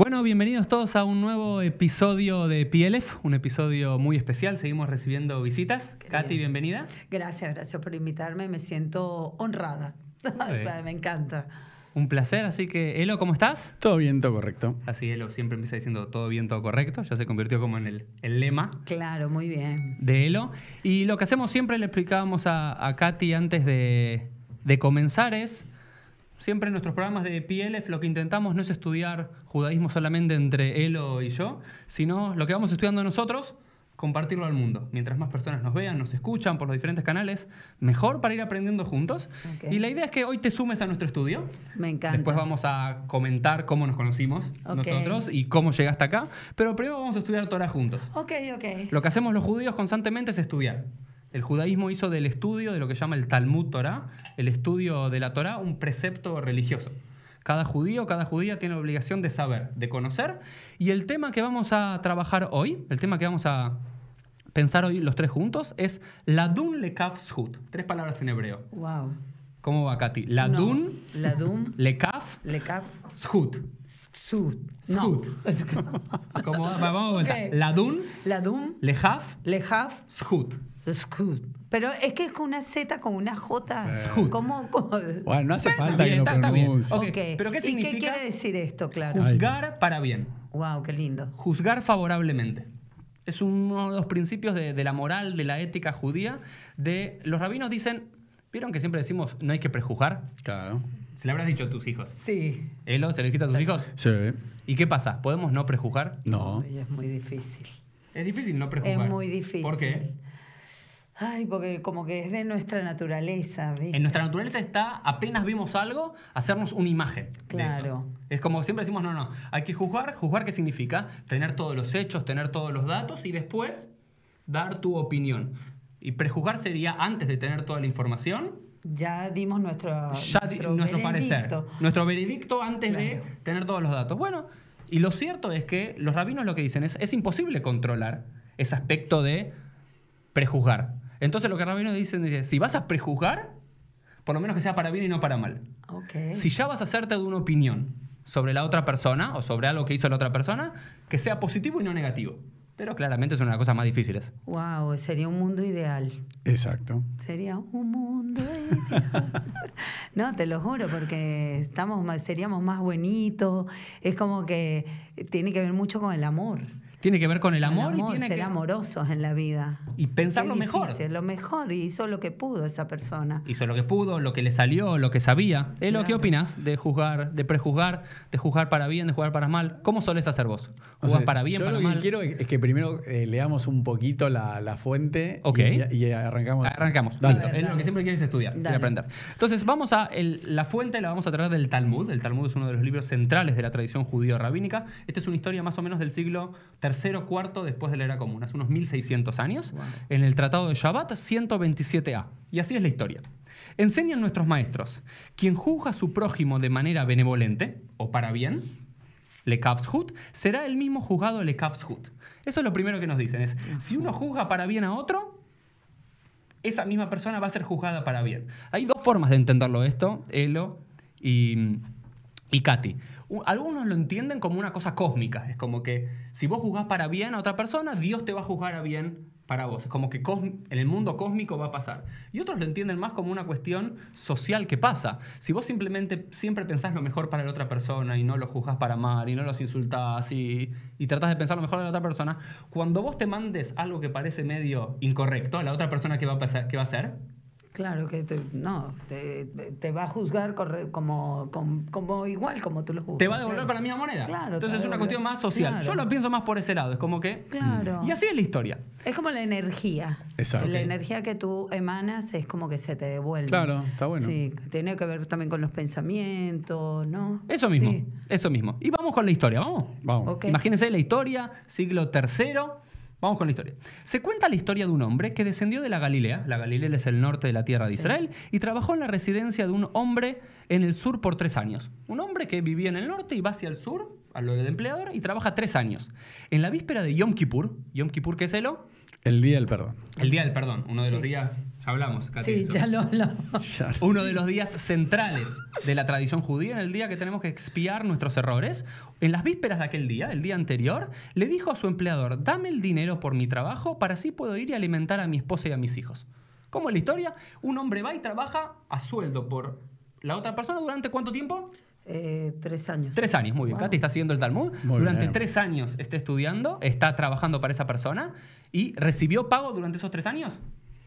Bueno, bienvenidos todos a un nuevo episodio de PLF, un episodio muy especial. Seguimos recibiendo visitas. Qué Katy, bien. bienvenida. Gracias, gracias por invitarme. Me siento honrada. bien. me encanta. Un placer. Así que, Elo, ¿cómo estás? Todo bien, todo correcto. Así, Elo siempre empieza diciendo todo bien, todo correcto. Ya se convirtió como en el, el lema Claro, muy bien. de Elo. Y lo que hacemos siempre, le explicábamos a, a Katy antes de, de comenzar, es siempre en nuestros programas de PLF lo que intentamos no es estudiar judaísmo solamente entre Elo y yo, sino lo que vamos estudiando nosotros, compartirlo al mundo. Mientras más personas nos vean, nos escuchan por los diferentes canales, mejor para ir aprendiendo juntos. Y la idea es que hoy te sumes a nuestro estudio. Me encanta. Después vamos a comentar cómo nos conocimos Ok. nosotros y cómo llegaste acá. Pero primero vamos a estudiar Torah juntos. Ok, ok. Lo que hacemos los judíos constantemente es estudiar. El judaísmo hizo del estudio de lo que llama el Talmud Torah, el estudio de la Torah, un precepto religioso. Cada judío, cada judía tiene la obligación de saber, de conocer. Y el tema que vamos a trabajar hoy, el tema que vamos a pensar hoy los tres juntos, es Ladun Lekaf Zhut. Tres palabras en hebreo. Wow. ¿Cómo va, Katy? Ladun No. Ladum. Lekaf Lekaf. Zhut. Sud. No. ¿Cómo va? Vamos a vuelta. Ok. Ladun Ladum. Lehaf Lehaf. Zhut. Skud. Pero es que es con una Z, con una J. Skud. ¿Cómo? cómo? Bueno, no hace falta bien, que lo pronuncie. Ok, Ok. pero ¿qué ¿Y significa? qué quiere decir esto, claro? Juzgar para bien. Wow, qué lindo. Juzgar favorablemente. Es uno de los principios de, de la moral, de la ética judía. De, los rabinos dicen, ¿vieron que siempre decimos no hay que prejuzgar? Claro. Se lo habrás dicho a tus hijos. Sí. Elo, ¿se lo dijiste a tus hijos? Sí. ¿Y qué pasa? ¿Podemos no prejuzgar? No. Es muy difícil. Es difícil no prejuzgar. Es muy difícil. ¿Por qué? Ay, porque como que es de nuestra naturaleza, ¿viste? En nuestra naturaleza está, apenas vimos algo, hacernos una imagen. de eso. Claro. Es como siempre decimos, no, no, hay que juzgar. ¿Juzgar qué significa? Tener todos los hechos, tener todos los datos y después dar tu opinión. Y prejuzgar sería, antes de tener toda la información, Ya dimos nuestro, ya di- nuestro, parecer. veredicto. Nuestro veredicto antes de Claro. tener todos los datos. Bueno, y lo cierto es que los rabinos lo que dicen es, es imposible controlar ese aspecto de prejuzgar. Entonces lo que rabinos dicen es, si vas a prejuzgar, por lo menos que sea para bien y no para mal. Ok. Si ya vas a hacerte de una opinión sobre la otra persona o sobre algo que hizo la otra persona, que sea positivo y no negativo. Pero claramente son una de las cosas más difíciles. Wow, sería un mundo ideal. Exacto. Sería un mundo ideal. no, te lo juro, porque estamos más- seríamos más bonitos. Es como que tiene que ver mucho con el amor. Tiene que ver con el amor, El y tiene ser que amorosos en la vida. y pensar Qué lo mejor. Lo mejor, y hizo lo que pudo esa persona. Hizo lo que pudo, lo que le salió, lo que sabía. Elo, ¿qué Claro. opinas de juzgar, de prejuzgar, de juzgar para bien, de jugar para mal? ¿Cómo solés hacer vos? O ¿Jugás sea, para bien, yo para lo mal? que quiero es que primero eh, leamos un poquito la, la fuente Ok. y, y arrancamos. Arrancamos. Dale. Listo. Lo que siempre quieres estudiar, Dale. aprender. Entonces, vamos a. el- la fuente la vamos a traer del Talmud. El Talmud es uno de los libros centrales de la tradición judío-rabínica. Esta es una historia más o menos del siglo III o IV después de la era común, hace unos 1600 años. Wow. En el Tratado de Shabbat, 127a. Y así es la historia. Enseñan nuestros maestros: quien juzga a su prójimo de manera benevolente o para bien, lekavshut, será el mismo juzgado lekavshut. Eso es lo primero que nos dicen: es si uno juzga para bien a otro, esa misma persona va a ser juzgada para bien. Hay dos formas de entenderlo esto, Elo y, y Katy. Algunos lo entienden como una cosa cósmica. Es como que si vos juzgás para bien a otra persona, Dios te va a juzgar a bien para vos. Es como que en el mundo cósmico va a pasar. Y otros lo entienden más como una cuestión social que pasa. Si vos simplemente siempre pensás lo mejor para la otra persona y no lo juzgás para mal y no los insultás y, y tratás de pensar lo mejor de la otra persona, cuando vos te mandes algo que parece medio incorrecto a la otra persona, ¿qué va a, pasar, va a hacer? Claro que te, no, te, te va a juzgar corre- como, como, como igual como tú lo juzgas. te va a devolver claro. con la misma moneda. Claro, Entonces es una cuestión más social. Claro. Yo lo pienso más por ese lado. Es como que. Claro. Y así es la historia. Es como la energía. Exacto. La energía que tú emanas es como que se te devuelve. Claro, está bueno. Sí, tiene que ver también con los pensamientos, ¿no? Eso mismo. Sí. Eso mismo. Y vamos con la historia, ¿vamos? Vamos. Imagínense la historia, siglo III. Vamos con la historia. Se cuenta la historia de un hombre que descendió de la Galilea, la Galilea es el norte de la tierra de Sí. Israel, y trabajó en la residencia de un hombre en el sur por tres años. Un hombre que vivía en el norte y va hacia el sur, a lo del empleador, y trabaja tres años. En la víspera de Yom Kippur, Yom Kippur, ¿qué es Elo? El día del perdón. El día del perdón, uno de los días, ya hablamos, Katy, Sí, ya lo hablamos. Uno de los días centrales de la tradición judía, en el día que tenemos que expiar nuestros errores. En las vísperas de aquel día, el día anterior, le dijo a su empleador, dame el dinero por mi trabajo para así puedo ir y alimentar a mi esposa y a mis hijos. ¿Cómo es la historia? Un hombre va y trabaja a sueldo por la otra persona durante cuánto tiempo? Eh, tres años. Tres años, muy bien. Wow. Katy está siguiendo el Talmud. Muy durante bien. tres años está estudiando, está trabajando para esa persona y recibió pago durante esos tres años.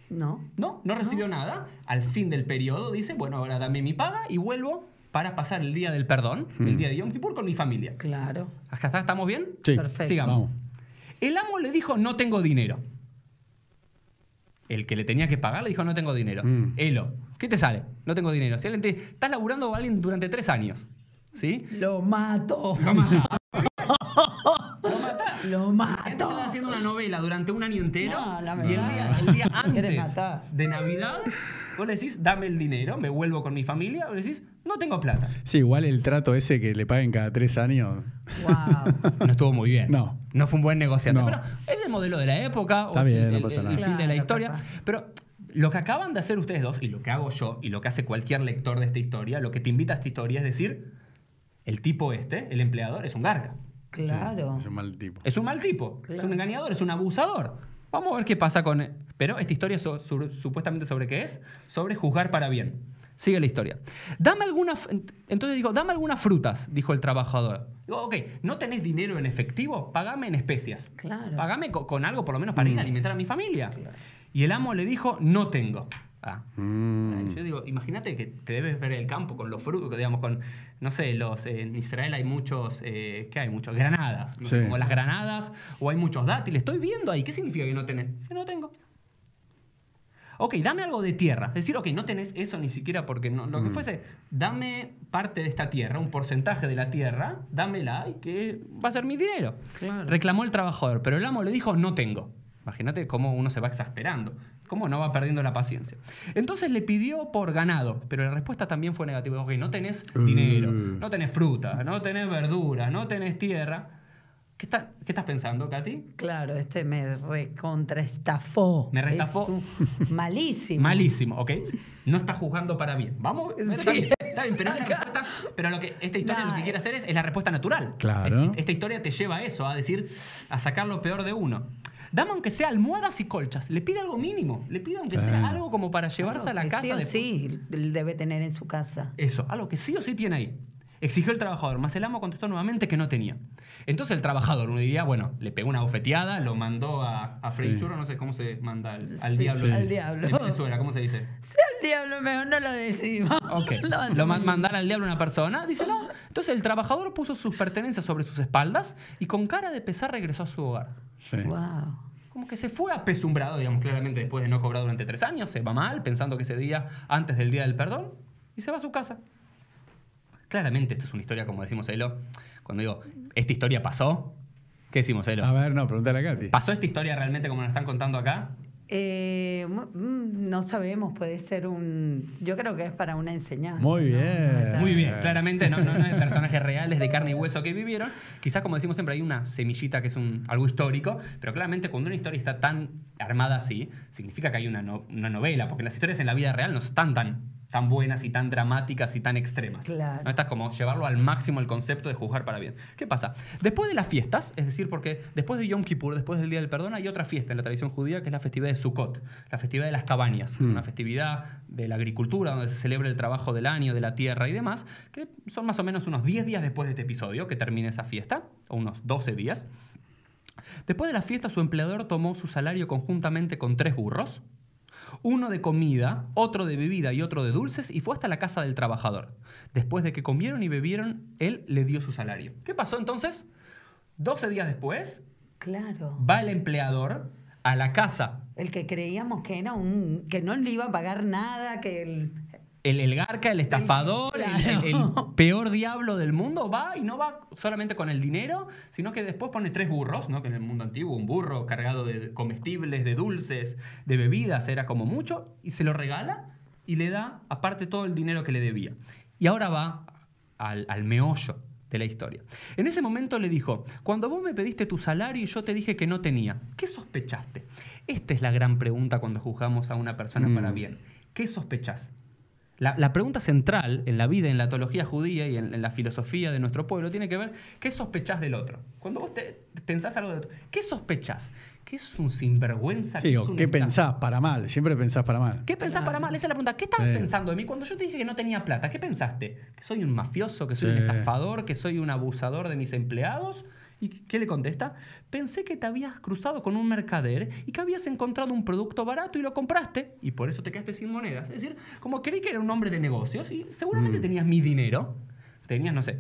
No. No, no recibió nada. Al fin del periodo dice, bueno, ahora dame mi paga y vuelvo para pasar el día del perdón, el día de Yom Kippur con mi familia. Claro. ¿Hasta acá estamos bien? Sí. Perfecto. Sigamos. Vamos. El amo le dijo, no tengo dinero. El que le tenía que pagar le dijo, no tengo dinero. Mm. Elo, ¿qué te sale? No tengo dinero. Si alguien te, estás laburando con alguien durante tres años. ¿Sí? Lo mato. Lo matás. Lo matás. Lo Gente mato. está haciendo una novela durante un año entero No, la y el verdad. día, el antes matar. de Navidad, vos le decís, dame el dinero, me vuelvo con mi familia, o le decís, no tengo plata. Sí, igual el trato ese que le paguen cada tres años. Wow. No estuvo muy bien. No. No fue un buen negociante. No. Pero es el modelo de la época, Está o bien, el, no el- pasa el nada. fin de la historia. capaz. Pero lo que acaban de hacer ustedes dos, y lo que hago yo, y lo que hace cualquier lector de esta historia, lo que te invita a esta historia es decir, el tipo este, el empleador, es un garca. Claro. Es un mal tipo. Es un mal tipo, es un engañador, es un abusador. Vamos a ver qué pasa con... Pero esta historia so- supuestamente sobre qué es? Sobre juzgar para bien. Sigue la historia. Dame alguna... Entonces digo, dame algunas frutas, dijo el trabajador. Digo, ok, ¿no tenés dinero en efectivo? Pagame en especias. Claro. Pagame co- con, algo por lo menos para ir a alimentar a mi familia. Y el amo le dijo, no tengo. Ah. Mm. Yo digo, imagínate que te debes ver el campo con los frutos, digamos, con, no sé, los, eh, en Israel hay muchos, eh, ¿qué hay? Muchos, granadas, Sí. como las granadas, o hay muchos dátiles, estoy viendo ahí, ¿qué significa que no tenés? Yo no tengo. Ok, dame algo de tierra. Es decir, ok, no tenés eso ni siquiera porque no, lo que Mm. fuese, dame parte de esta tierra, un porcentaje de la tierra, dámela y que va a ser mi dinero. Claro. Reclamó el trabajador, pero el amo le dijo, no tengo. Imagínate cómo uno se va exasperando, cómo no va perdiendo la paciencia. Entonces le pidió por ganado, pero la respuesta también fue negativa. Ok, no tenés dinero, Uh. no tenés fruta, no tenés verduras, no tenés tierra. ¿Qué, está- qué estás pensando, Katy? Claro, este me recontraestafó. Me restafó. Un- malísimo. Malísimo, ¿ok? No está juzgando para bien. Vamos, Sí. está bien, está bien, pero es la respuesta. Pero lo que esta historia lo que Nah. quiere hacer es, es la respuesta natural. Claro. Esta, esta historia te lleva a eso, a decir, a sacar lo peor de uno. Dame aunque sea almohadas y colchas. Le pide algo mínimo. Le pide aunque Sí. sea algo como para llevarse a la que casa. Sí o sí, él debe tener en su casa. Eso, algo que sí o sí tiene ahí. Exigió el trabajador, más el amo contestó nuevamente que no tenía. Entonces el trabajador, uno diría, bueno, le pegó una bofeteada, lo mandó a, a Freddy Sí. Churro, no sé cómo se manda al, al Sí, diablo. sí. en- Al diablo. En Venezuela, ¿cómo se dice? Sea el diablo, mejor no lo decimos. Ok. Lo hacemos Lo ma- bien. mandar al diablo a una persona. Dice, no. Entonces el trabajador puso sus pertenencias sobre sus espaldas y con cara de pesar regresó a su hogar. Sí. Wow. Como que se fue apesumbrado, digamos, claramente después de no cobrar durante tres años, se va mal, pensando que ese día, antes del día del perdón, y se va a su casa. Claramente, esto es una historia, como decimos Elo, cuando digo, esta historia pasó, ¿qué decimos Elo? A ver, no, pregúntale a Katy. ¿Pasó esta historia realmente como nos están contando acá? Eh, mm, no sabemos, puede ser un. Yo creo que es para una enseñanza. Muy ¿no? bien. Muy bien, claramente no, no, no es personajes reales de carne y hueso que vivieron. Quizás, como decimos siempre, hay una semillita que es un, algo histórico, pero claramente cuando una historia está tan armada así, significa que hay una, no- una novela, porque las historias en la vida real no están tan, tan buenas y tan dramáticas y tan extremas. Claro. ¿No? Esta es como llevarlo al máximo el concepto de juzgar para bien. ¿Qué pasa? Después de las fiestas, es decir, porque después de Yom Kippur, después del Día del Perdón, hay otra fiesta en la tradición judía que es la festividad de Sukkot, la festividad de las cabañas, Hmm. una festividad de la agricultura donde se celebra el trabajo del año, de la tierra y demás, que son más o menos unos 10 días después de este episodio que termina esa fiesta, o unos 12 días. Después de la fiesta, su empleador tomó su salario conjuntamente con tres burros, uno de comida, otro de bebida y otro de dulces, y fue hasta la casa del trabajador. Después de que comieron y bebieron, él le dio su salario. ¿Qué pasó entonces? 12 días después, Claro. va el empleador a la casa. El que creíamos que era un. que no le iba a pagar nada, que el. El, el garca, el estafador, el- peor diablo del mundo va y no va solamente con el dinero, sino que después pone tres burros, ¿no? que en el mundo antiguo un burro cargado de comestibles, de dulces, de bebidas, era como mucho, y se lo regala y le da aparte todo el dinero que le debía. Y ahora va al, al meollo de la historia. En ese momento le dijo, cuando vos me pediste tu salario y yo te dije que no tenía, ¿qué sospechaste? Esta es la gran pregunta cuando juzgamos a una persona Mm. para bien. ¿Qué sospechás? La, la pregunta central en la vida, en la teología judía y en, en la filosofía de nuestro pueblo tiene que ver qué sospechás del otro. Cuando vos te, pensás algo del otro, ¿qué sospechás? ¿Qué es un sinvergüenza? Sí, ¿Qué es o qué pensás para mal. Siempre pensás para mal. ¿Qué pensás para mal? Esa es la pregunta. ¿Qué estabas Sí. pensando de mí cuando yo te dije que no tenía plata? ¿Qué pensaste? ¿Que soy un mafioso? ¿Que soy un estafador? ¿Que soy un abusador de mis empleados? ¿Y qué le contesta? Pensé que te habías cruzado con un mercader y que habías encontrado un producto barato y lo compraste y por eso te quedaste sin monedas. Es decir, como creí que era un hombre de negocios y seguramente tenías mi dinero. Tenías, no sé,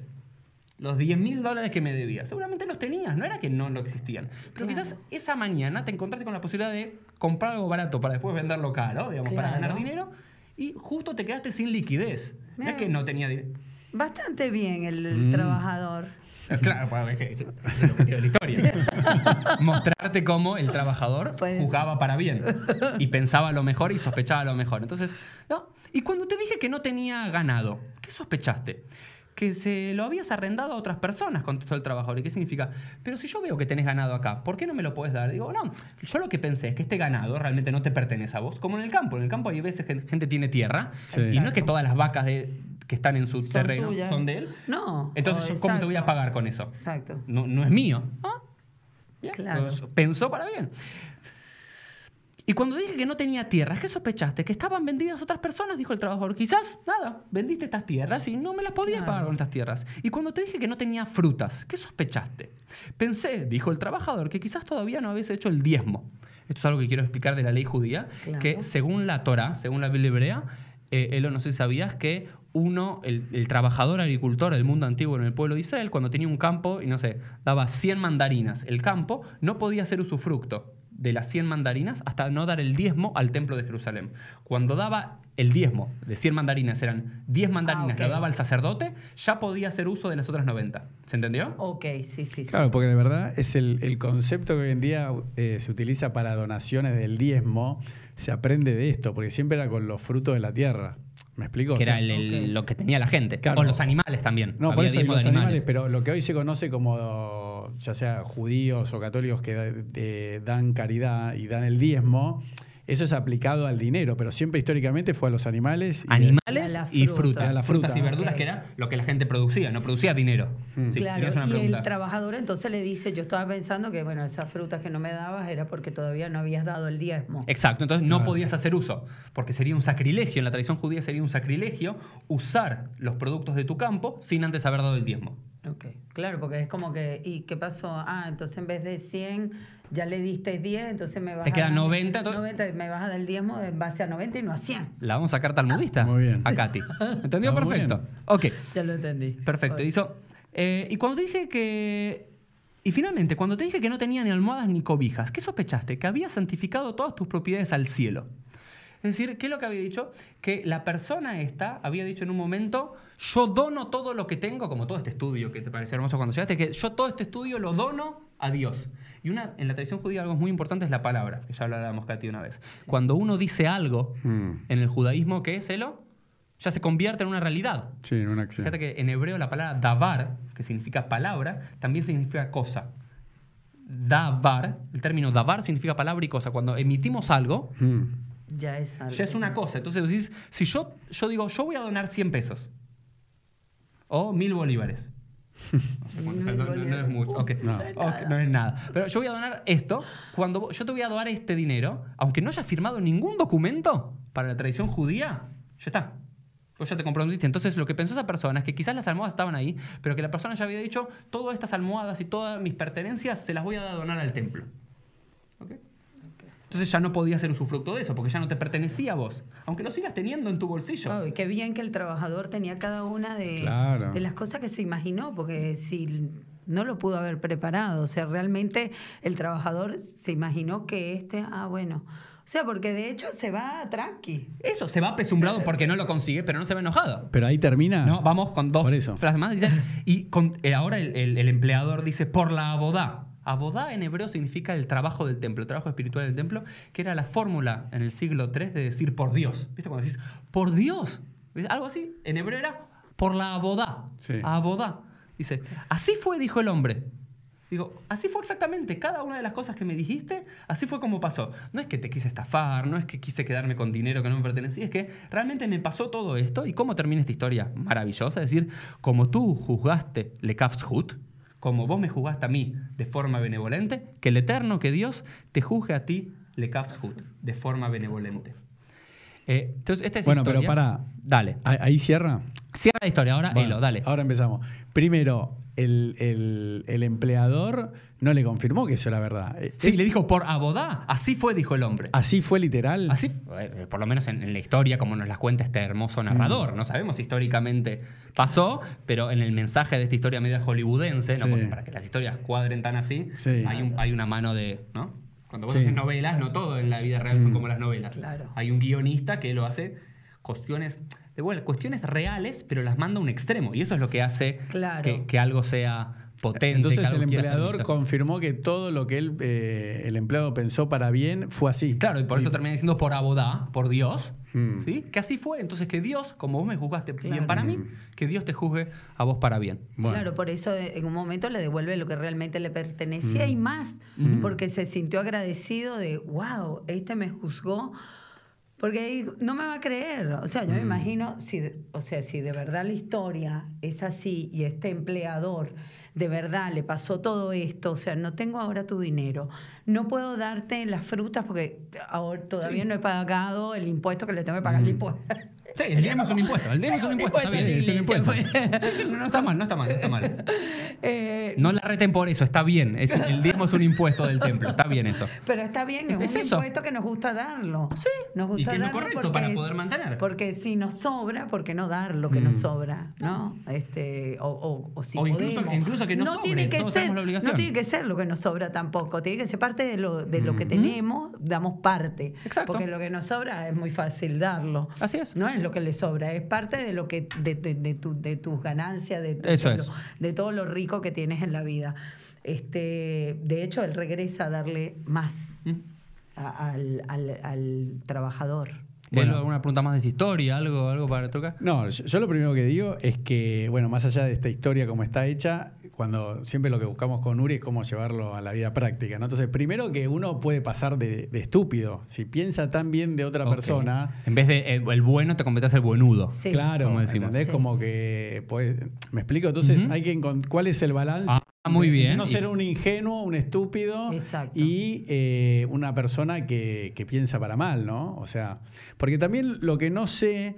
los 10 mil dólares que me debías. Seguramente los tenías, no era que no lo existían. Pero Claro. quizás esa mañana te encontraste con la posibilidad de comprar algo barato para después venderlo caro, digamos, para ganar dinero, y justo te quedaste sin liquidez. No es que no tenía dinero. Bastante bien el, el Mm. trabajador. Claro, pues, ese, ese es el objetivo de la historia. Mostrarte cómo el trabajador Pues- jugaba para bien y pensaba lo mejor y sospechaba lo mejor. Entonces, no. Y cuando te dije que no tenía ganado, ¿qué sospechaste? Que se lo habías arrendado a otras personas, contestó el trabajador. ¿Y qué significa? Pero si yo veo que tenés ganado acá, ¿por qué no me lo puedes dar? Digo, no, yo lo que pensé es que este ganado realmente no te pertenece a vos, como en el campo. En el campo hay veces que gente tiene tierra Sí. y no es que todas las vacas de- que están en su Son terreno tuyas. son de él. No. Entonces, yo, ¿cómo te voy a pagar con eso? Exacto. No, no es mío. Ah, Claro. pensó para bien. Y cuando dije que no tenía tierras, ¿qué sospechaste? Que estaban vendidas otras personas, dijo el trabajador. Quizás, nada, vendiste estas tierras y no me las podías Claro. pagar con estas tierras. Y cuando te dije que no tenía frutas, ¿qué sospechaste? Pensé, dijo el trabajador, que quizás todavía no habías hecho el diezmo. Esto es algo que quiero explicar de la ley judía, Claro. que según la Torah, según la Biblia hebrea, eh, Elo, no sé si sabías que uno, el, el trabajador agricultor del mundo antiguo en el pueblo de Israel, cuando tenía un campo y no sé, daba 100 mandarinas, el campo no podía hacer usufructo de las 100 mandarinas hasta no dar el diezmo al templo de Jerusalén. Cuando daba el diezmo de 100 mandarinas, eran 10 mandarinas Ah, ok. que lo daba el sacerdote, ya podía hacer uso de las otras 90. ¿Se entendió? Ok, sí, sí, sí. Claro, porque de verdad es el, el concepto que hoy en día eh, se utiliza para donaciones del diezmo, se aprende de esto, porque siempre era con los frutos de la tierra. ¿Me explico? O que sea, era el- lo que tenía la gente. Claro. O los animales también. No, por Había eso diezmo los de animales, pero lo que hoy se conoce como, ya sea judíos o católicos que eh, dan caridad y dan el diezmo, eso es aplicado al dinero, pero siempre históricamente fue a los animales. y- Animales Y a la y fruta. frutas. Y a la Frutas y verduras, que era lo que la gente producía, no producía dinero. Mm. Sí, Claro, y pregunta. el trabajador entonces le dice, yo estaba pensando que, bueno, esas frutas que no me dabas era porque todavía no habías dado el diezmo. Exacto, entonces no Claro. podías hacer uso, porque sería un sacrilegio, en la tradición judía sería un sacrilegio usar los productos de tu campo sin antes haber dado el diezmo. Ok, claro, porque es como que, ¿y qué pasó? Ah, entonces en vez de 100 ya le diste 10, entonces me vas Te a quedan dar 90, entonces- 90, me vas a dar el diezmo en base a 90 y no a 100. La vamos a sacar talmudista Muy bien. a Katy. ¿Entendió? Perfecto. Ok, Ya lo entendí. perfecto. Ok. Hizo, eh, y cuando te dije que... Y finalmente, cuando te dije que no tenía ni almohadas ni cobijas, ¿qué sospechaste? Que había santificado todas tus propiedades al cielo. Es decir, ¿qué es lo que había dicho? Que la persona esta había dicho en un momento, yo dono todo lo que tengo, como todo este estudio que te pareció hermoso cuando llegaste, que yo todo este estudio lo dono a Dios. Y una, en la tradición judía algo muy importante es la palabra, que ya hablábamos Katy una vez. Cuando uno dice algo Mm. en el judaísmo, ¿qué es Elo? Ya se convierte en una realidad. Sí, en una acción. Fíjate que en hebreo la palabra davar, que significa palabra, también significa cosa. Davar, el término davar significa palabra y cosa. Cuando emitimos algo, Mm. Ya es algo. ya es una cosa. Entonces decís, si yo, yo digo, yo voy a donar 100 pesos o 1000 bolívares. No, sé cuánto- Mil no- no- no es mucho. No. Es nada. Pero yo voy a donar esto. Cuando yo te voy a donar este dinero, aunque no haya firmado ningún documento para la tradición judía, ya está. Vos ya te comprometiste. Entonces, lo que pensó esa persona es que quizás las almohadas estaban ahí, pero que la persona ya había dicho: todas estas almohadas y todas mis pertenencias se las voy a donar al templo. Entonces ya no podía ser usufructo de eso, porque ya no te pertenecía a vos. Aunque lo sigas teniendo en tu bolsillo. Oh, y qué bien que el trabajador tenía cada una de, Claro. de las cosas que se imaginó, porque si no lo pudo haber preparado, o sea, realmente el trabajador se imaginó que este, ah, bueno, o sea, porque de hecho se va tranqui. Eso, se va apesumbrado porque no lo consigue, pero no se va enojado. Pero ahí termina. No, vamos con dos Por eso. frases más. Dice, y con- eh, ahora el, el- el empleador dice, por la abodá. Abodá en hebreo significa el trabajo del templo, el trabajo espiritual del templo, que era la fórmula en el siglo III de decir por Dios. ¿Viste cuando decís, por Dios? ¿Ves? Algo así. En hebreo era por la abodá. Sí. Abodá. Dice, así fue, dijo el hombre. Digo, así fue exactamente, cada una de las cosas que me dijiste, así fue como pasó. No es que te quise estafar, no es que quise quedarme con dinero que no me pertenecía, es que realmente me pasó todo esto. ¿Y cómo termina esta historia? Maravillosa. Es decir, como tú juzgaste Le Hut, como vos me juzgaste a mí de forma benevolente, que el Eterno, que Dios, te juzgue a ti Le de forma benevolente. Eh, entonces, esta es bueno, pero para. Dale. Ahí cierra. Cierra la historia, ahora Elo, dale. Ahora empezamos. Primero, el, empleador no le confirmó que eso era verdad. Sí, le dijo por abodá. Así fue, dijo el hombre. ¿Así fue literal? Así, eh, por lo menos en, la historia, como nos las cuenta este hermoso narrador. Mm. No sabemos si históricamente pasó, pero en el mensaje de esta historia media hollywoodense, para que las historias cuadren tan así, hay, hay una mano de. ¿no? Cuando vos haces novelas, no todo en la vida real son mm. como las novelas. Claro. Hay un guionista que lo hace cuestiones de bueno, cuestiones reales, pero las manda a un extremo. Y eso es lo que hace que, algo sea potente. Entonces el empleador confirmó que todo lo que él, eh, el empleado pensó para bien fue así. Claro, y por eso termina diciendo por abodá, por Dios. Hmm. ¿Sí? Que así fue. Entonces, que Dios, como vos me juzgaste bien para mí, que Dios te juzgue a vos para bien. Claro, por eso en un momento le devuelve lo que realmente le pertenecía y hmm. más, hmm. porque se sintió agradecido de, wow, este me juzgó porque no me va a creer. O sea, yo me imagino, si, o sea, si de verdad la historia es así y este empleador de verdad le pasó todo esto, o sea, no tengo ahora tu dinero, no puedo darte las frutas porque ahora todavía no he pagado el impuesto que le tengo que pagar mm. impuesto. Sí, el diezmo es un impuesto. El diezmo es un impuesto. Está bien, es un impuesto. No, está mal, no está mal, no está mal. Eh, no la reten por eso, está bien. el diezmo es un impuesto del templo, está bien eso. Pero está bien, es, un impuesto que nos gusta darlo. Sí. Nos gusta y que es lo correcto para poder mantener. Porque si nos sobra, ¿por qué no dar lo que nos mm. sobra? ¿No? Este, o, o, si incluso, podemos. incluso que no, sobre, tiene que ser, no tiene que ser lo que nos sobra tampoco. Tiene que ser parte de lo, de lo que tenemos, damos parte. Exacto. Porque lo que nos sobra es muy fácil darlo. Así es. No es lo que le sobra, es parte de lo que de, de, tu, de tus ganancias, de, de todo lo rico que tienes en la vida. Este, de hecho, él regresa a darle más mm. al, al, al trabajador. Bueno, ¿alguna pregunta más de esta historia? ¿Algo, algo para tocar? No, yo, lo primero que digo es que, bueno, más allá de esta historia como está hecha, cuando siempre lo que buscamos con Uri es cómo llevarlo a la vida práctica. ¿no? Entonces, primero que uno puede pasar de, estúpido. Si piensa tan bien de otra persona. En vez de el, bueno, te conviertes el buenudo. Sí. Claro, como decimos. Como que. Pues, ¿Me explico? Entonces, hay que ¿cuál es el balance? Ah, muy bien. no ser un ingenuo, un estúpido y eh, una persona que, que piensa para mal, ¿no? O sea, porque también lo que no sé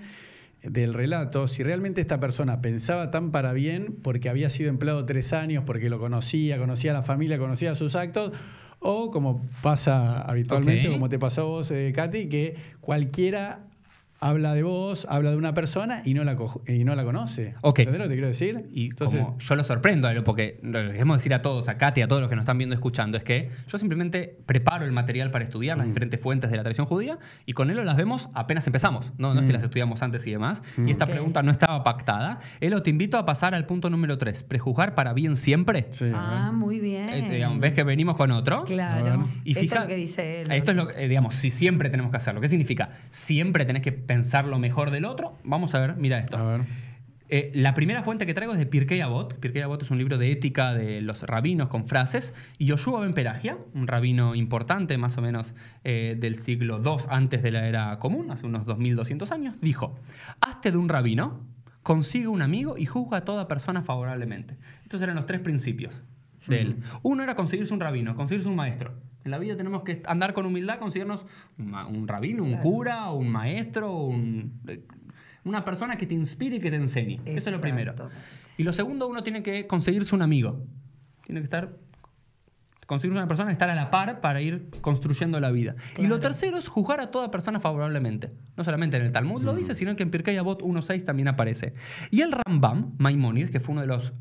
del relato, si realmente esta persona pensaba tan para bien porque había sido empleado tres años, porque lo conocía, conocía a la familia, conocía sus actos, o como pasa habitualmente, como te pasó a vos, eh, Katy, que cualquiera habla de vos, habla de una persona y no la, y no la conoce. ¿Entendés lo que te quiero decir? Y Entonces, yo lo sorprendo, porque lo que queremos decir a todos, a Katy, a todos los que nos están viendo y escuchando, es que yo simplemente preparo el material para estudiar las mm. diferentes fuentes de la tradición judía y con él las vemos apenas empezamos. No, no es que mm. las estudiamos antes y demás. Y esta pregunta no estaba pactada. Elo, te invito a pasar al punto número 3. ¿Prejuzgar para bien siempre? ah, muy bien. Eh, ¿Ves que venimos con otro? Claro. Y esto es lo que dice él. Esto es lo que, digamos, si siempre tenemos que hacerlo. ¿Qué significa? Siempre tenés que pensar lo mejor del otro. Vamos a ver, mira esto. Eh, la primera fuente que traigo es de Pirkei Avot. Pirkei Avot es un libro de ética de los rabinos con frases. Y Yoshua Ben Peragia, un rabino importante, más o menos eh, del siglo II antes de la era común, hace unos 2200 años, dijo: Hazte de un rabino, consigue un amigo y juzga a toda persona favorablemente. Estos eran los tres principios de él. Uno era conseguirse un rabino, conseguirse un maestro. En la vida tenemos que andar con humildad, conseguirnos un, rabino, un cura, un maestro, una persona que te inspire y que te enseñe. Eso es lo primero. Y lo segundo, uno tiene que conseguirse un amigo. Tiene que estar conseguirse una persona, estar a la par para ir construyendo la vida. Y lo tercero es juzgar a toda persona favorablemente. No solamente en el Talmud lo dice, sino que en Pirkei Avot 1.6 también aparece. Y el Rambam, Maimonides, que fue uno de los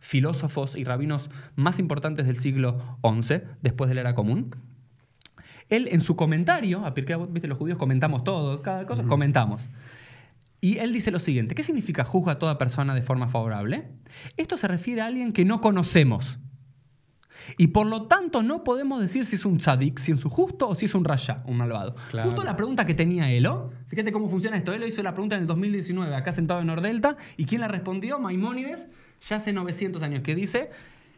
filósofos y rabinos más importantes del siglo XI, después de la era común. Él en su comentario, a Pirkei viste, los judíos comentamos todo, cada cosa, comentamos. Y él dice lo siguiente, ¿qué significa juzga a toda persona de forma favorable? Esto se refiere a alguien que no conocemos. Y por lo tanto no podemos decir si es un tzadik, si es un justo o si es un rasha, un malvado. Justo la pregunta que tenía Elo, fíjate cómo funciona esto, Elo hizo la pregunta en el 2019, acá sentado en Nordelta, y ¿quién la respondió? Maimónides, ya hace 900 años, que dice,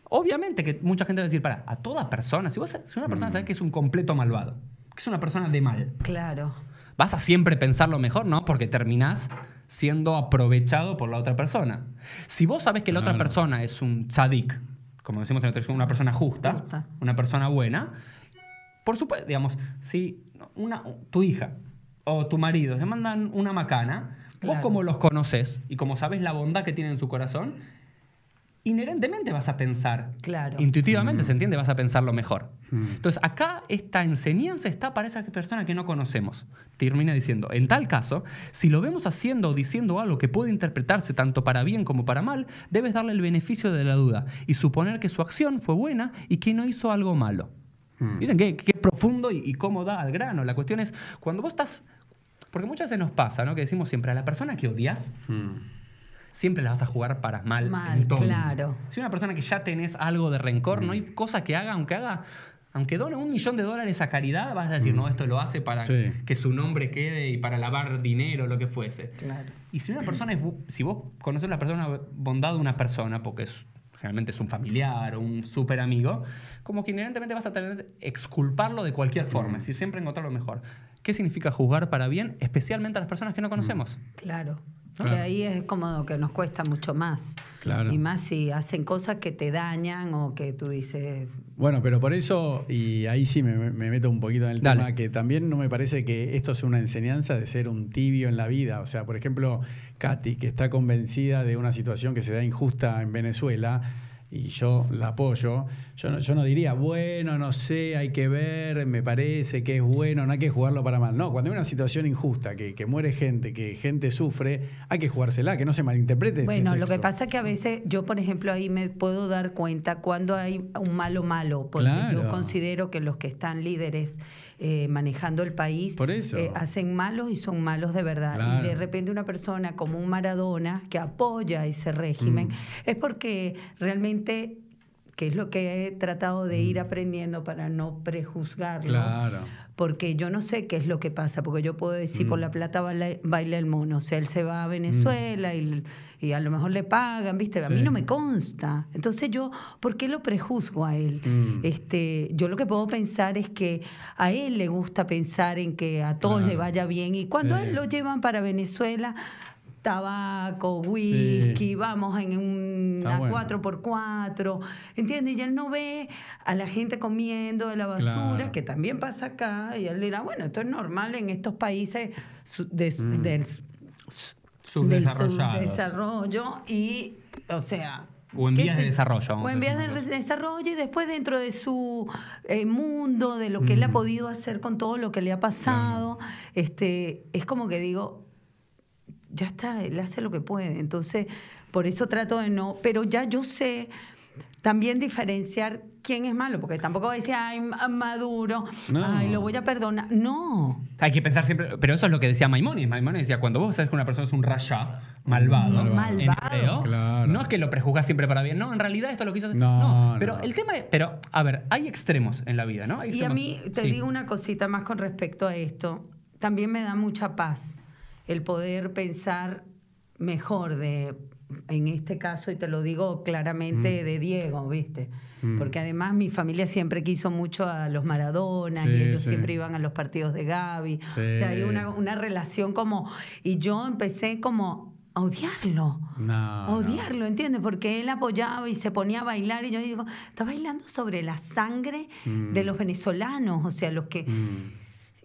obviamente que mucha gente va a decir, para, a toda persona, si, vos, si una persona mm. sabe que es un completo malvado, que es una persona de mal. Claro. Vas a siempre pensar lo mejor, ¿no? Porque terminás siendo aprovechado por la otra persona. Si vos sabes que la otra persona es un tzadik, como decimos en una persona justa, una persona buena, por supuesto, digamos, si una, tu hija o tu marido te mandan una macana, vos como los conoces y como sabes la bondad que tienen en su corazón, inherentemente vas a pensar. Claro. Intuitivamente, mm. se entiende, vas a pensar lo mejor. Mm. Entonces, acá esta enseñanza está para esa persona que no conocemos. Termina diciendo, en tal caso, si lo vemos haciendo o diciendo algo que puede interpretarse tanto para bien como para mal, debes darle el beneficio de la duda y suponer que su acción fue buena y que no hizo algo malo. Mm. Dicen que, es profundo y, cómo da al grano. La cuestión es, cuando vos estás... Porque muchas veces nos pasa, ¿no? Que decimos siempre, a la persona que odias siempre las vas a jugar para mal. Mal, claro. Si una persona que ya tenés algo de rencor, no hay mm. cosa que haga, aunque haga aunque done un millón de dólares a caridad, vas a decir, mm. no, esto lo hace para que su nombre quede y para lavar dinero, lo que fuese. Claro. Y si una persona es, si vos conoces la persona, bondad de una persona, porque es, generalmente es un familiar o un súper amigo, como que inherentemente vas a tener exculparlo de cualquier forma, mm. si siempre encontrar lo mejor. ¿Qué significa juzgar para bien, especialmente a las personas que no conocemos? Claro. Que ahí es como que nos cuesta mucho más. Y más si hacen cosas que te dañan o que tú dices. Bueno, pero por eso, y ahí sí me, meto un poquito en el tema, que también no me parece que esto sea una enseñanza de ser un tibio en la vida. O sea, por ejemplo, Katy, que está convencida de una situación que se da injusta en Venezuela y yo la apoyo, yo no, yo no diría, bueno, no sé, hay que ver, me parece que es bueno, no hay que jugarlo para mal. No, cuando hay una situación injusta, que, muere gente, que gente sufre, hay que jugársela, que no se malinterprete. Este bueno, lo que pasa es que a veces yo, por ejemplo, ahí me puedo dar cuenta cuando hay un malo malo, porque yo considero que los que están líderes eh, manejando el país eh, hacen malos y son malos de verdad. Y de repente una persona como un Maradona que apoya ese régimen mm. es porque realmente que es lo que he tratado de ir mm. aprendiendo para no prejuzgarlo. Porque yo no sé qué es lo que pasa, porque yo puedo decir, por mm. la plata baila, el mono, o sea, él se va a Venezuela y y a lo mejor le pagan, ¿viste? A mí no me consta. Entonces yo, ¿por qué lo prejuzgo a él? Mm. Este, yo lo que puedo pensar es que a él le gusta pensar en que a todos le vaya bien y cuando él lo llevan para Venezuela, tabaco, whisky, vamos en una 4x4, ¿entiendes? Y él no ve a la gente comiendo de la basura, que también pasa acá, y él dirá, bueno, esto es normal en estos países de, mm. del del desarrollo y, o sea... O en vías de desarrollo. O en vías de desarrollo y después dentro de su eh, mundo, de lo que él ha podido hacer con todo lo que le ha pasado, este, es como que digo, ya está, él hace lo que puede. Entonces, por eso trato de no, pero ya yo sé también diferenciar quién es malo, porque tampoco va a decir, ay, Maduro, ay, lo voy a perdonar. No. Hay que pensar siempre, pero eso es lo que decía Maimonides. Maimonides decía, cuando vos sabes que una persona es un rasha, malvado, malvado. no es que lo prejuzgas siempre para bien, no, en realidad esto lo quiso hacer. No, pero el tema es, pero a ver, hay extremos en la vida, ¿no? y a mí te digo una cosita más con respecto a esto, también me da mucha paz el poder pensar mejor de en este caso, y te lo digo claramente, mm. de Diego, ¿viste? Mm. Porque además mi familia siempre quiso mucho a los Maradonas y ellos siempre iban a los partidos de Gaby. O sea, hay una, una relación como... Y yo empecé como a odiarlo. No, odiarlo, ¿entiendes? Porque él apoyaba y se ponía a bailar y yo digo, está bailando sobre la sangre de mm. los venezolanos, o sea, los que...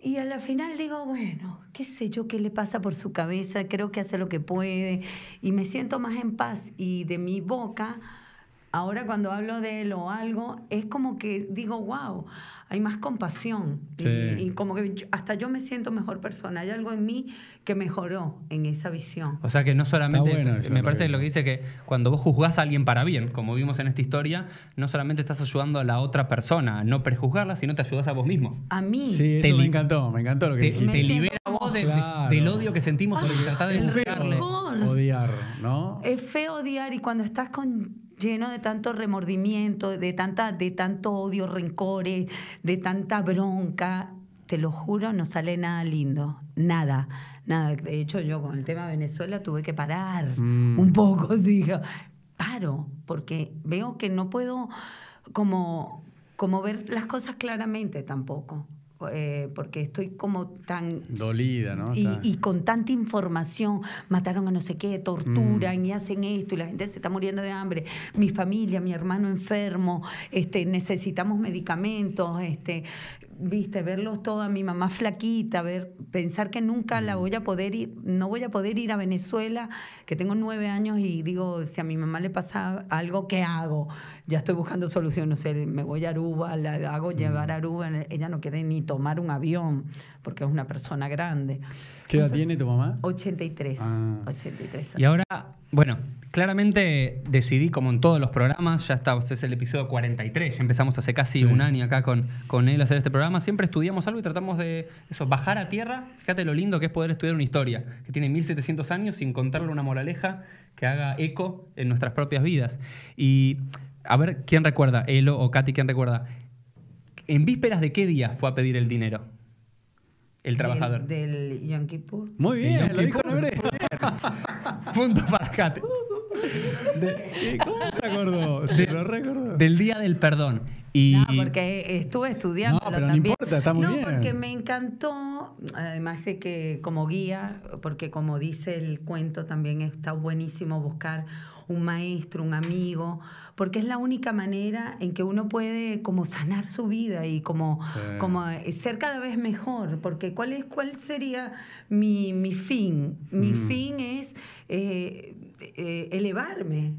Y a la final digo, bueno, qué sé yo qué le pasa por su cabeza, creo que hace lo que puede y me siento más en paz y de mi boca, ahora cuando hablo de él o algo, es como que digo, wow, hay más compasión. Y, como que hasta yo me siento mejor persona. Hay algo en mí que mejoró en esa visión. O sea que no solamente, me parece lo que dice que cuando vos juzgás a alguien para bien, como vimos en esta historia, no solamente estás ayudando a la otra persona a no prejuzgarla, sino te ayudas a vos mismo. A mí. Sí, eso me encantó, me encantó lo que te, te libera a vos del odio que sentimos por tratar de Odiar, ¿no? Es feo odiar y cuando estás con lleno de tanto remordimiento, de, tanta, de tanto odio, rencores, de tanta bronca. Te lo juro, no sale nada lindo. Nada, nada. De hecho, yo con el tema de Venezuela tuve que parar mm. un poco. Digo, paro, porque veo que no puedo como, como ver las cosas claramente tampoco. Eh, porque estoy como tan... Dolida, ¿no? Y, con tanta información, mataron a no sé qué, torturan mm. y hacen esto y la gente se está muriendo de hambre, mi familia, mi hermano enfermo, este, necesitamos medicamentos, este, viste, verlos todos, mi mamá flaquita, ver, pensar que nunca la voy a poder ir, no voy a poder ir a Venezuela, que tengo nueve años y digo, si a mi mamá le pasa algo, ¿qué hago? Ya estoy buscando solución, no sé, me voy a Aruba, la hago llevar a. Aruba, ella no quiere ni tomar un avión, porque es una persona grande. ¿Qué edad tiene tu mamá? 83, 83 ah. Y ahora, bueno, claramente decidí, como en todos los programas, ya está, es el episodio 43, ya empezamos hace casi un año acá con, con él a hacer este programa, siempre estudiamos algo y tratamos de eso, bajar a tierra, fíjate lo lindo que es poder estudiar una historia, que tiene 1700 años sin contarle una moraleja que haga eco en nuestras propias vidas. Y a ver, ¿quién recuerda? Elo o Katy, ¿quién recuerda? ¿En vísperas de qué día fue a pedir el dinero? El trabajador. Del, del Kippur. Muy bien, lo dijo Punto para Katy. ¿Cómo se acordó? lo recordó. Del Día del Perdón. Y... No, porque estuve estudiando. No, pero no importa, está muy no, porque me encantó, además de que como guía, porque como dice el cuento, también está buenísimo buscar un maestro, un amigo, porque es la única manera en que uno puede como sanar su vida y como, como ser cada vez mejor, porque ¿cuál, es, cuál sería mi, mi fin? Mi mm. fin es... Eh, eh, elevarme.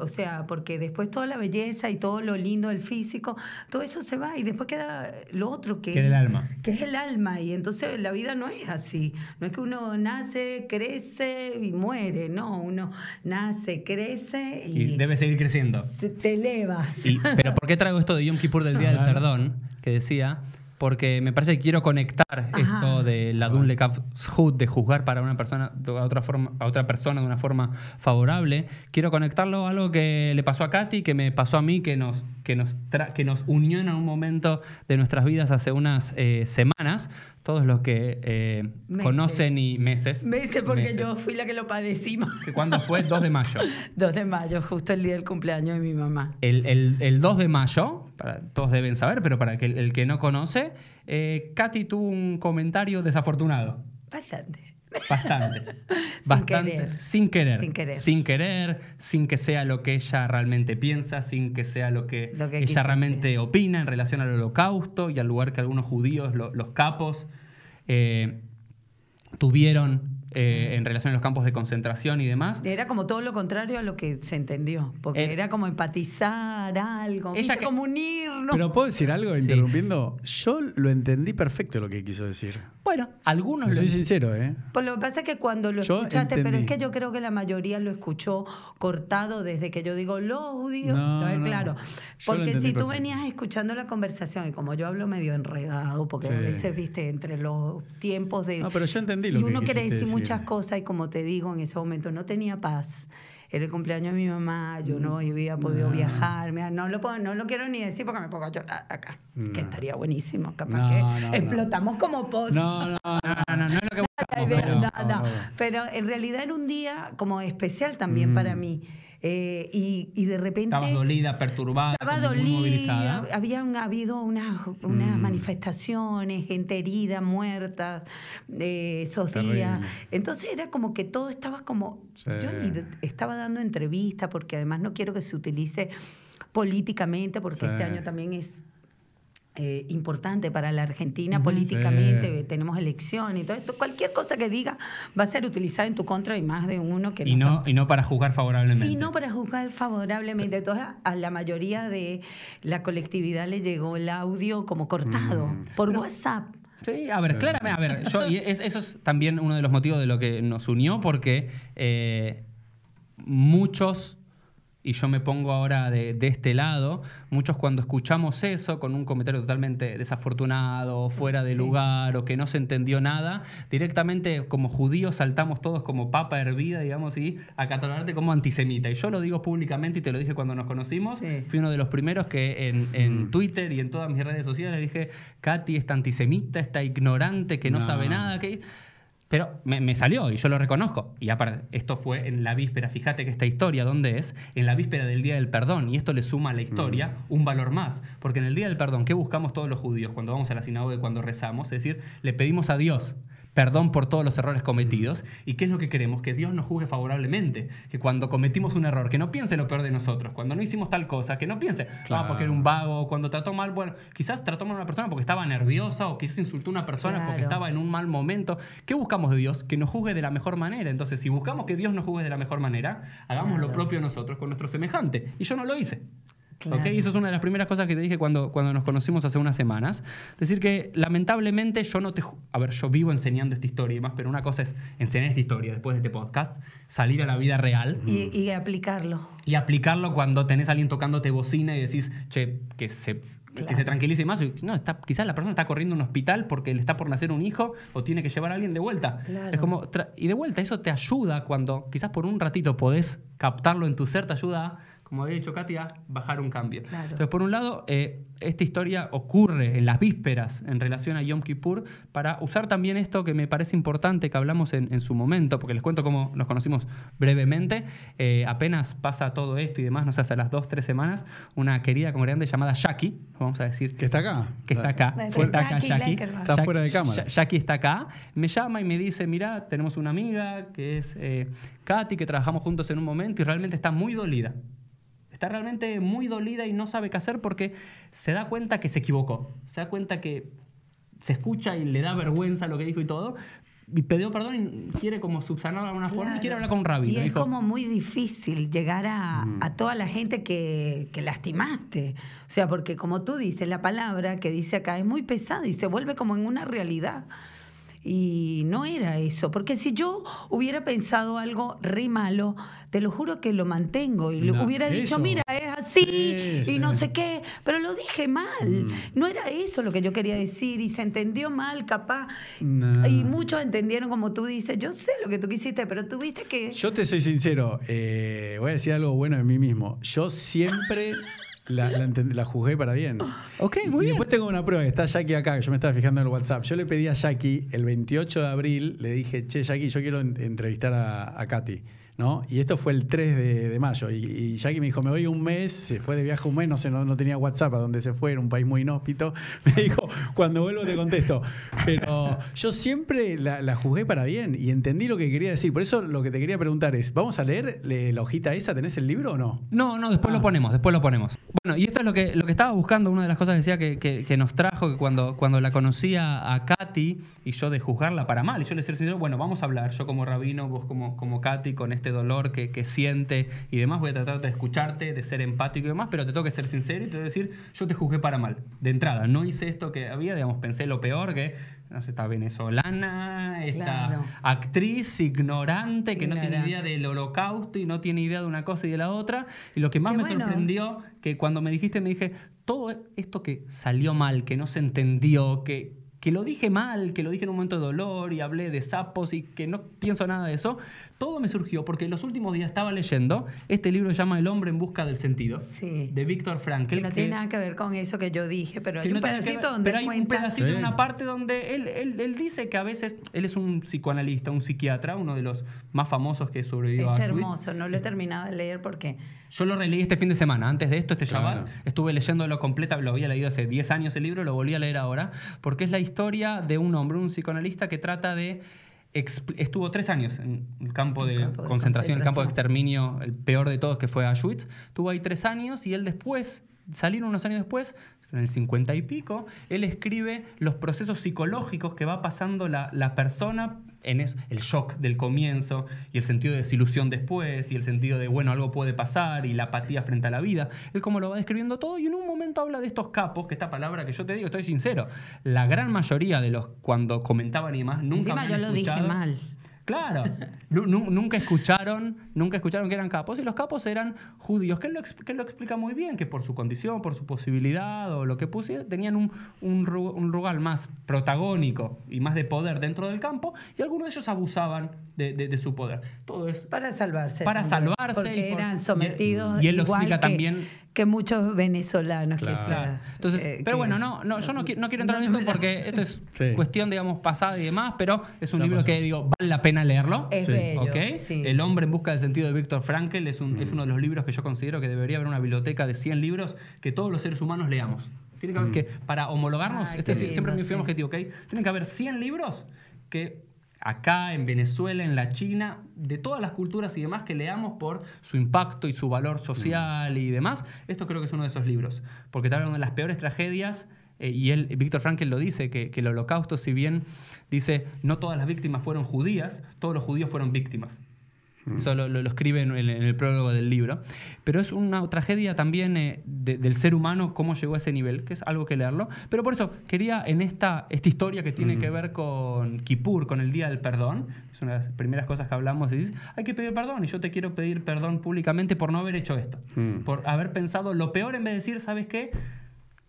O sea, porque después toda la belleza y todo lo lindo del físico, todo eso se va y después queda lo otro que, es el alma. Que es el alma. Y entonces la vida no es así. No es que uno nace, crece y muere. No, uno nace, crece y. debe seguir creciendo. Te elevas. pero ¿por qué traigo esto de Yom Kippur del Día del Perdón? Que decía porque me parece que quiero conectar esto de la Dunle de juzgar para una persona a otra forma a otra persona de una forma favorable quiero conectarlo a algo que le pasó a Katy que me pasó a mí que nos que nos, que nos unió en un momento de nuestras vidas hace unas eh, semanas. Todos los que eh, conocen y meses. Meses, porque yo fui la que lo padecimos. ¿Cuándo fue? 2 de mayo. 2 de mayo, justo el día del cumpleaños de mi mamá. El, el, el 2 de mayo, para, todos deben saber, pero para que el, que no conoce, eh, Katy tuvo un comentario desafortunado. Bastante. Bastante. sin Bastante. Querer. Sin querer. Sin querer. Sin querer, sin que sea lo que ella realmente piensa, sin que sea lo que, ella realmente opina en relación al holocausto y al lugar que algunos judíos, los capos, eh, tuvieron eh, en relación a los campos de concentración y demás. Era como todo lo contrario a lo que se entendió, porque eh, era como empatizar algo, ella como unirnos. Pero puedo decir algo interrumpiendo. Yo lo entendí perfecto lo que quiso decir. Bueno, algunos lo. Soy sincero, ¿eh? Pues lo que pasa es que cuando lo escuchaste, pero es que yo creo que la mayoría lo escuchó cortado desde que yo digo los judíos. claro. Porque si tú venías escuchando la conversación, y como yo hablo medio enredado, porque a veces, viste, entre los tiempos de. No, pero yo entendí lo y que uno quiere decir muchas cosas y como te digo, en ese momento no tenía paz. Era el cumpleaños de mi mamá, yo no mm. había podido viajar. no, lo puedo, no lo quiero ni decir porque me pongo a llorar acá. Que estaría buenísimo. Capaz que explotamos como post. No, no, no, no, no, es lo que pero, pero en realidad era un día como especial también para mm. mí. Eh, y, de repente... Estaba dolida, perturbada. Estaba dolida, habían habido unas, unas mm. manifestaciones, gente herida, muertas eh, esos días. Entonces era como que todo estaba como... Yo ni estaba dando entrevista porque además no quiero que se utilice políticamente porque este año también es eh, importante para la Argentina políticamente, tenemos elección y todo esto. Cualquier cosa que diga va a ser utilizada en tu contra y más de uno que y no. y no para juzgar favorablemente. Y no para juzgar favorablemente. Entonces, a la mayoría de la colectividad le llegó el audio como cortado mm. por WhatsApp. Sí, a ver, claramente, a ver, yo, y eso es también uno de los motivos de lo que nos unió, porque eh, muchos y yo me pongo ahora de, este lado, muchos cuando escuchamos eso con un comentario totalmente desafortunado, fuera de lugar o que no se entendió nada, directamente como judíos saltamos todos como papa hervida, digamos, y a catalogarte como antisemita. Y yo lo digo públicamente y te lo dije cuando nos conocimos. Fui uno de los primeros que en, mm. Twitter y en todas mis redes sociales dije, Katy está antisemita, está ignorante, que no, sabe nada. que pero me, salió y yo lo reconozco. Y aparte, esto fue en la víspera, fíjate que esta historia, ¿dónde es? En la víspera del Día del Perdón. Y esto le suma a la historia mm. un valor más. Porque en el Día del Perdón, ¿qué buscamos todos los judíos cuando vamos a la sinagoga y cuando rezamos? Es decir, le pedimos a Dios perdón por todos los errores cometidos. ¿Y qué es lo que queremos? Que Dios nos juzgue favorablemente. Que cuando cometimos un error, que no piense lo peor de nosotros. Cuando no hicimos tal cosa, que no piense, ah, porque era un vago, cuando trató mal, bueno, quizás trató mal a una persona porque estaba nerviosa o quizás insultó a una persona porque estaba en un mal momento. ¿Qué buscamos de Dios? Que nos juzgue de la mejor manera. Entonces, si buscamos que Dios nos juzgue de la mejor manera, hagamos lo propio nosotros con nuestro semejante. Y yo no lo hice. Y eso es una de las primeras cosas que te dije cuando, cuando nos conocimos hace unas semanas. Decir que lamentablemente yo no te... A ver, yo vivo enseñando esta historia y más, pero una cosa es enseñar esta historia después de este podcast, salir a la vida real. Y, aplicarlo. Y aplicarlo cuando tenés a alguien tocándote bocina y decís, che, que se, que se tranquilice más. No, está, quizás la persona está corriendo a un hospital porque le está por nacer un hijo o tiene que llevar a alguien de vuelta. Es como, y de vuelta, eso te ayuda cuando quizás por un ratito podés captarlo en tu ser, te ayuda a como había dicho Katia, bajar un cambio. Entonces, por un lado, eh, esta historia ocurre en las vísperas en relación a Yom Kippur para usar también esto que me parece importante que hablamos en, su momento, porque les cuento cómo nos conocimos brevemente. Eh, apenas pasa todo esto y demás, no sé, hace las dos, tres semanas, una querida congregante llamada Jackie, vamos a decir. Que está acá. Que está acá. está acá, Jackie. Está fuera de cámara. Jackie está acá. Me llama y me dice, mira, tenemos una amiga que es eh, Katy, que trabajamos juntos en un momento y realmente está muy dolida. Está realmente muy dolida y no sabe qué hacer porque se da cuenta que se equivocó. Se da cuenta que se escucha y le da vergüenza lo que dijo y todo. Y pidió perdón y quiere como subsanar de alguna forma y quiere hablar con un rabino. Y es como muy difícil llegar a, mm. a toda la gente que, que, lastimaste. O sea, porque como tú dices, la palabra que dice acá es muy pesada y se vuelve como en una realidad. Y no era eso, porque si yo hubiera pensado algo re malo, te lo juro que lo mantengo y le hubiera dicho, mira, es así y no sé qué, pero lo dije mal. Mm. No era eso lo que yo quería decir y se entendió mal, capaz. Y muchos entendieron como tú dices, yo sé lo que tú quisiste, pero tú viste que... Yo te soy sincero, eh, voy a decir algo bueno de mí mismo. Yo siempre... La, la, juzgué para bien. Ok, muy y después tengo una prueba, que está Jackie acá, que yo me estaba fijando en el WhatsApp. Yo le pedí a Jackie el 28 de abril, le dije, che, Jackie, yo quiero entrevistar a, a Katy. ¿No? Y esto fue el 3 de, mayo. Y, Jackie me dijo, me voy un mes, se fue de viaje un mes, no sé, no, tenía WhatsApp a donde se fue, era un país muy inhóspito. Me dijo, cuando vuelvo te contesto. Pero yo siempre la, la, juzgué para bien y entendí lo que quería decir. Por eso lo que te quería preguntar es, ¿vamos a leer la hojita esa? ¿Tenés el libro o no? No, no, después lo ah. ponemos, después lo ponemos. Bueno, y esto es lo que, lo que estaba buscando, una de las cosas que decía que, que, nos trajo, que cuando, cuando la conocía a Katy y yo de juzgarla para mal, y yo le decía, bueno, vamos a hablar, yo como rabino, vos como, como Katy, con este dolor que, que siente y demás, voy a tratar de escucharte, de ser empático y demás, pero te tengo que ser sincero y te voy a decir, yo te juzgué para mal, de entrada, no hice esto que había, digamos, pensé lo peor, que no sé, esta venezolana, esta actriz ignorante que no tiene idea del holocausto y no tiene idea de una cosa y de la otra. Y lo que más me sorprendió, que cuando me dijiste, me dije, todo esto que salió mal, que no se entendió, que, que lo dije mal, que lo dije en un momento de dolor y hablé de sapos y que no pienso nada de eso, todo me surgió porque en los últimos días estaba leyendo este libro se llama El hombre en busca del sentido, de Víctor Frankl. Que no tiene nada que ver con eso que yo dije, pero hay un pedacito donde Pero hay un pedacito, una parte donde él, él, dice que a veces, él es un psicoanalista, un psiquiatra, uno de los más famosos que sobrevivió a Es hermoso, no lo he terminado de leer porque... Yo lo releí este fin de semana, antes de esto, este Shabbat, estuve leyéndolo completa, lo había leído hace 10 años el libro, lo volví a leer ahora, porque es la historia de un hombre, un psicoanalista que trata de estuvo tres años en el campo de, concentración, el campo de exterminio, el peor de todos que fue Auschwitz. Tuvo ahí tres años y él después, salieron unos años después, en el 50 y pico, él escribe los procesos psicológicos que va pasando la, la persona en eso, el shock del comienzo y el sentido de desilusión después y el sentido de, bueno, algo puede pasar y la apatía frente a la vida. Él como lo va describiendo todo y en un momento habla de estos capos, que esta palabra que yo te digo, estoy sincero, la gran mayoría de los cuando comentaban y más nunca Encima yo lo dije mal. Claro, nunca escucharon, nunca escucharon que eran capos y los capos eran judíos, que él, lo, lo explica muy bien, que por su condición, por su posibilidad o lo que pusiera, tenían un, un, lugar más protagónico y más de poder dentro del campo y algunos de ellos abusaban de, su poder. Todo es para salvarse. Para salvarse. Porque eran sometidos. Y, él lo explica también que muchos venezolanos Entonces, eh, pero bueno, no, no, yo no, quiero, entrar en esto porque esto es cuestión, digamos, pasada y demás, pero es un libro que digo, vale la pena leerlo. Es bello, El hombre en busca del sentido de Víctor Frankl es, un, es uno de los libros que yo considero que debería haber una biblioteca de 100 libros que todos los seres humanos leamos. Tiene que haber que, para homologarnos, este siempre es mi objetivo, ¿ok? Tienen que haber 100 libros que acá, en Venezuela, en la China, de todas las culturas y demás que leamos por su impacto y su valor social y demás. Esto creo que es uno de esos libros, porque tal vez una de las peores tragedias, eh, y él, Víctor Frankl lo dice, que, que el holocausto, si bien dice, no todas las víctimas fueron judías, todos los judíos fueron víctimas. Eso lo, escribe en, el prólogo del libro. Pero es una tragedia también eh, del ser humano, cómo llegó a ese nivel, que es algo que leerlo. Pero por eso quería en esta, esta historia que tiene que ver con Kippur, con el Día del Perdón, es una de las primeras cosas que hablamos, y dices, hay que pedir perdón, y yo te quiero pedir perdón públicamente por no haber hecho esto, por haber pensado lo peor en vez de decir, ¿sabes qué?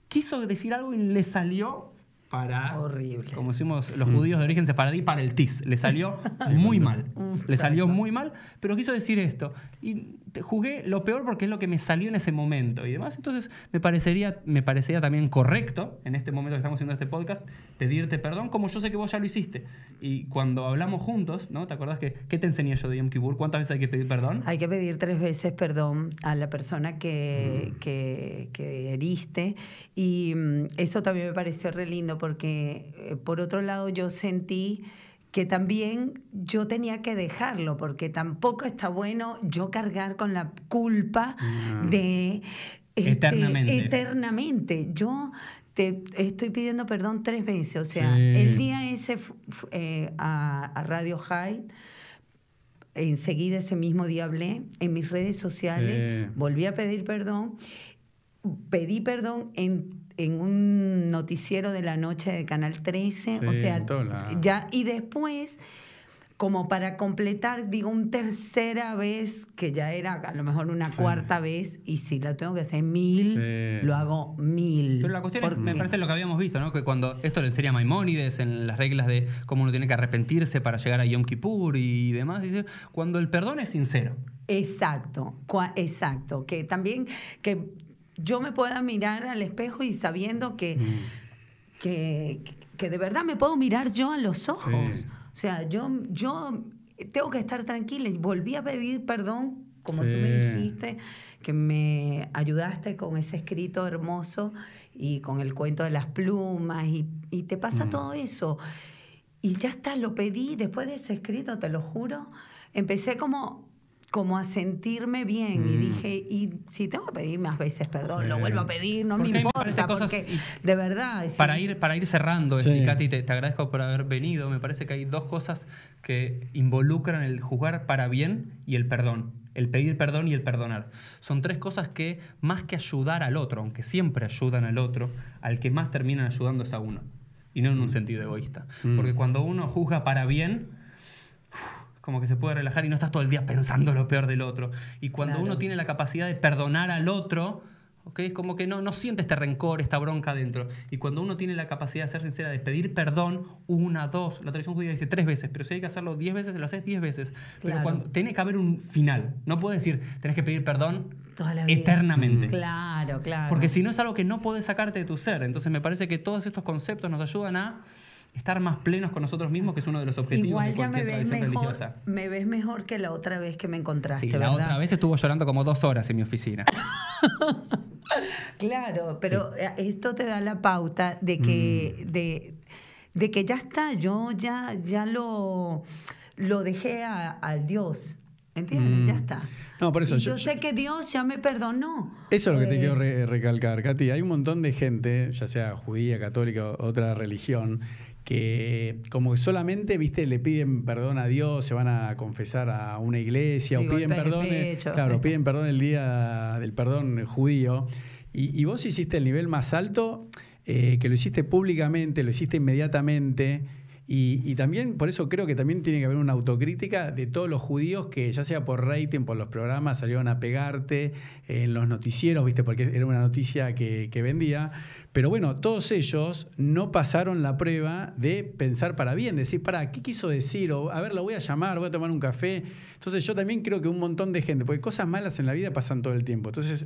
Quiso decir algo y le salió para. Horrible. Como decimos los judíos de origen sefaradí, para el TIS. Le salió muy mal. Le salió muy mal, pero quiso decir esto. Y jugué lo peor porque es lo que me salió en ese momento y demás. Entonces me parecería, me parecería también correcto, en este momento que estamos haciendo este podcast, pedirte perdón, como yo sé que vos ya lo hiciste. Y cuando hablamos juntos, ¿no? ¿Te acordás que qué te enseñé yo de Yom Kippur? ¿Cuántas veces hay que pedir perdón? Hay que pedir tres veces perdón a la persona que, mm. que, que, heriste. Y mm, eso también me pareció re lindo porque, eh, por otro lado, yo sentí que también yo tenía que dejarlo, porque tampoco está bueno yo cargar con la culpa de... Este, eternamente. eternamente. Yo te estoy pidiendo perdón tres veces. O sea, el día ese eh, a, Radio High, enseguida ese mismo día hablé en mis redes sociales, volví a pedir perdón, pedí perdón en en un noticiero de la noche de Canal 13, o sea, ya y después como para completar, digo, una tercera vez, que ya era a lo mejor una cuarta vez, y si la tengo que hacer mil, lo hago mil. Pero la cuestión me parece lo que habíamos visto, ¿no? Que cuando esto le enseña Maimónides en las reglas de cómo uno tiene que arrepentirse para llegar a Yom Kippur y demás, dice, cuando el perdón es sincero. Exacto, exacto. Que también, que yo me pueda mirar al espejo y sabiendo que, mm. que, que, de verdad me puedo mirar yo a los ojos. O sea, yo, yo tengo que estar tranquila y volví a pedir perdón, como tú me dijiste, que me ayudaste con ese escrito hermoso y con el cuento de las plumas y, y te pasa mm. todo eso. Y ya está, lo pedí después de ese escrito, te lo juro. Empecé como como a sentirme bien y mm. dije, y si tengo que pedir más veces perdón, lo vuelvo a pedir, no me importa, porque de verdad... Para, ir, para ir cerrando, sí. Katy, te, agradezco por haber venido, me parece que hay dos cosas que involucran el juzgar para bien y el perdón. El pedir perdón y el perdonar. Son tres cosas que, más que ayudar al otro, aunque siempre ayudan al otro, al que más terminan ayudando es a uno. Y no en un sentido egoísta. Mm. Porque cuando uno juzga para bien, como que se puede relajar y no estás todo el día pensando lo peor del otro. Y cuando uno tiene la capacidad de perdonar al otro, es como que no, no siente este rencor, esta bronca dentro. Y cuando uno tiene la capacidad de ser sincera, de pedir perdón, una, dos, la tradición judía dice tres veces, pero si hay que hacerlo diez veces, lo haces diez veces. Pero cuando, tiene que haber un final. No puedes decir, tenés que pedir perdón eternamente. Claro, claro. Porque si no es algo que no puedes sacarte de tu ser. Entonces me parece que todos estos conceptos nos ayudan a estar más plenos con nosotros mismos, que es uno de los objetivos Igual de cualquier ya me ves mejor, religiosa. Me ves mejor que la otra vez que me encontraste, sí, la otra vez estuvo llorando como dos horas en mi oficina. claro, pero eh, esto te da la pauta de que, mm. de, de, que ya está, yo ya, ya lo, lo dejé al Dios. ¿Entiendes? Ya mm. está. No, por eso yo, sé que Dios ya me perdonó. Eso es lo que te quiero eh, recalcar, Katy. Hay un montón de gente, ya sea judía, católica, otra religión, que como solamente, viste, le piden perdón a Dios, se van a confesar a una iglesia o piden perdón, claro, piden perdón el día del perdón judío. Y, vos hiciste el nivel más alto, eh, que lo hiciste públicamente, lo hiciste inmediatamente. Y, también, por eso creo que también tiene que haber una autocrítica de todos los judíos que, ya sea por rating, por los programas, salieron a pegarte en los noticieros, ¿viste? Porque era una noticia que, que vendía. Pero bueno, todos ellos no pasaron la prueba de pensar para bien, decir, para, ¿qué quiso decir? O, a ver, lo voy a llamar, voy a tomar un café. Entonces yo también creo que un montón de gente, porque cosas malas en la vida pasan todo el tiempo. Entonces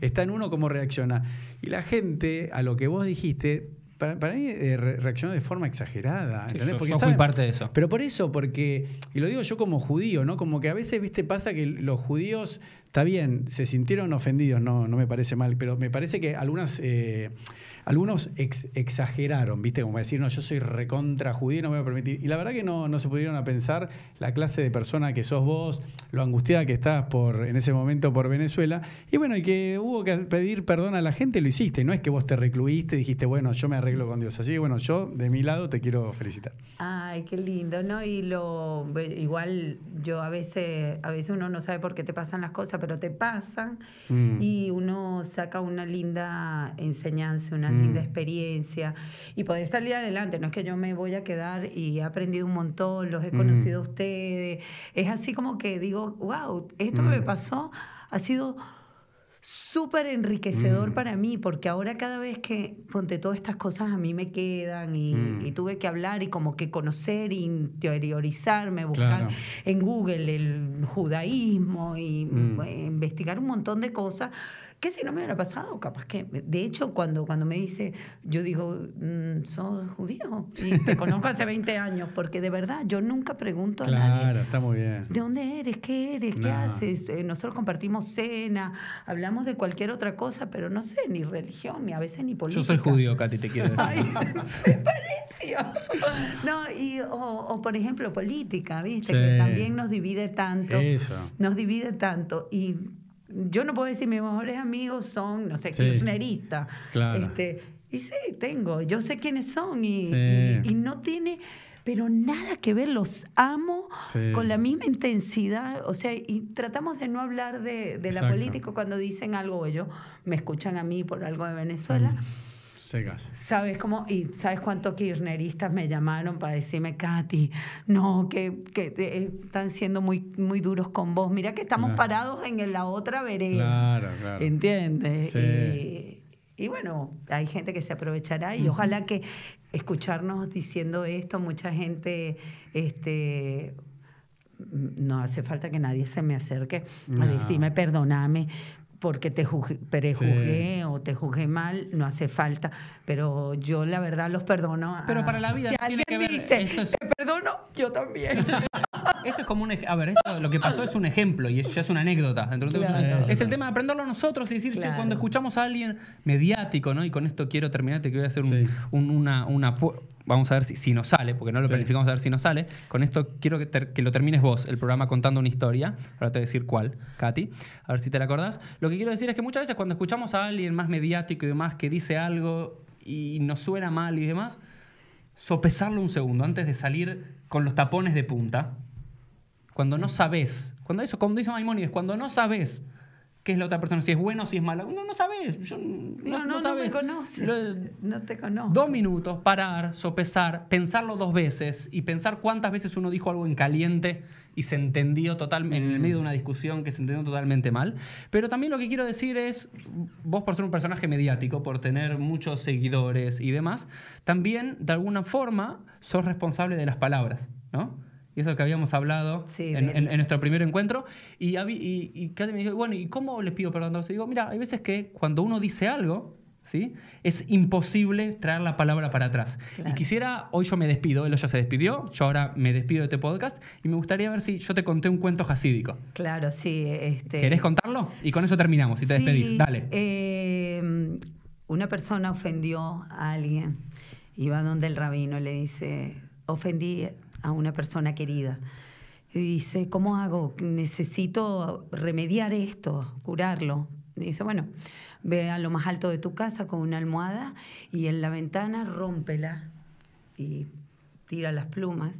está en uno cómo reacciona. Y la gente, a lo que vos dijiste, para, mí eh, reaccionó de forma exagerada. ¿entendés? porque yo fui parte de eso. Pero por eso, porque, y lo digo yo como judío, ¿no? Como que a veces, viste, pasa que los judíos, está bien, se sintieron ofendidos, no, no me parece mal, pero me parece que algunas. Eh, algunos exageraron, ¿viste? Como decir, no, yo soy recontra judío, no me voy a permitir. Y la verdad que no, no se pudieron a pensar la clase de persona que sos vos, lo angustiada que estás por, en ese momento por Venezuela. Y bueno, y que hubo que pedir perdón a la gente, lo hiciste. No es que vos te recluiste, dijiste, bueno, yo me arreglo con Dios. Así que bueno, yo de mi lado te quiero felicitar. Ay, qué lindo, ¿no? Y lo igual yo a veces, a veces uno no sabe por qué te pasan las cosas, pero te pasan mm. y uno saca una linda enseñanza, una linda mm. experiencia y poder salir adelante. No es que yo me voy a quedar y he aprendido un montón, los he mm. conocido a ustedes. Es así como que digo, wow, esto que me pasó ha sido súper enriquecedor para mí, porque ahora cada vez que ponte todas estas cosas a mí me quedan y, tuve que hablar y como que conocer, interiorizarme, buscar en Google el judaísmo y investigar un montón de cosas que si no me hubiera pasado, capaz que. De hecho, cuando, cuando me dice, yo digo, mm, sos judío y te conozco hace 20 años, porque de verdad yo nunca pregunto a nadie. Claro, está muy bien. ¿De dónde eres? ¿Qué eres? ¿Qué haces? Eh, nosotros compartimos cena, hablamos de cualquier otra cosa, pero no sé, ni religión, ni a veces ni política. Yo soy judío, Katy, te quiero decir. Ay, me pareció. No, y, o, por ejemplo, política, ¿viste? Que también nos divide tanto. Eso. Nos divide tanto. Y yo no puedo decir mis mejores amigos son, no sé, kirchneristas. Este, y sí, tengo, yo sé quiénes son y, no tiene, pero nada que ver, los amo con la misma intensidad, o sea, y tratamos de no hablar de, la política cuando dicen algo, ellos me escuchan a mí por algo de Venezuela. ¿Sabes cómo? Y ¿sabes cuántos kirchneristas me llamaron para decirme, Katy, no, que, que eh, están siendo muy, muy duros con vos? Mira que estamos parados en la otra vereda. Claro, claro. ¿Entiendes? Y, bueno, hay gente que se aprovechará y ojalá que escucharnos diciendo esto, mucha gente, este, no hace falta que nadie se me acerque a decirme, perdóname, porque te prejuzgué o te juzgué mal, no hace falta. Pero yo la verdad los perdono. Pero para la vida si alguien dice, te perdono, yo también. Esto es como un a ver, esto, lo que pasó es un ejemplo y ya es una anécdota. es el tema de aprenderlo nosotros y decir, cuando escuchamos a alguien mediático, ¿no? Y con esto quiero terminarte que voy a hacer una, una vamos a ver si, nos sale, porque no lo planificamos a ver si nos sale. Con esto quiero que, que, lo termines vos, el programa contando una historia. Ahora te voy a decir cuál, Katy, a ver si te la acordás. Lo que quiero decir es que muchas veces cuando escuchamos a alguien más mediático y demás que dice algo y nos suena mal y demás, sopesarlo un segundo antes de salir con los tapones de punta. Cuando no sabes, cuando eso, como dice Maimonides, cuando no sabes qué es la otra persona, si es bueno o si es mala. Uno no sabe. Yo, no, no, no, me conoce. no te conozco. Dos minutos, parar, sopesar, pensarlo dos veces y pensar cuántas veces uno dijo algo en caliente y se entendió totalmente, en el medio de una discusión que se entendió totalmente mal. Pero también lo que quiero decir es, vos por ser un personaje mediático, por tener muchos seguidores y demás, también de alguna forma sos responsable de las palabras, ¿no? Y eso que habíamos hablado en, nuestro primer encuentro. Y, y, me dijo, bueno, ¿y cómo les pido perdón? Entonces digo, mira, hay veces que cuando uno dice algo, ¿sí? es imposible traer la palabra para atrás. Y quisiera, hoy yo me despido, él ya se despidió, yo ahora me despido de este podcast, y me gustaría ver si yo te conté un cuento jasídico. Claro, sí. Este... ¿Querés contarlo? Y con eso terminamos, y te despedís. Dale. Eh, una persona ofendió a alguien, iba donde el rabino le dice, ofendí a una persona querida. Y dice, ¿cómo hago? Necesito remediar esto, curarlo. dice, bueno, ve a lo más alto de tu casa con una almohada y en la ventana rómpela y tira las plumas.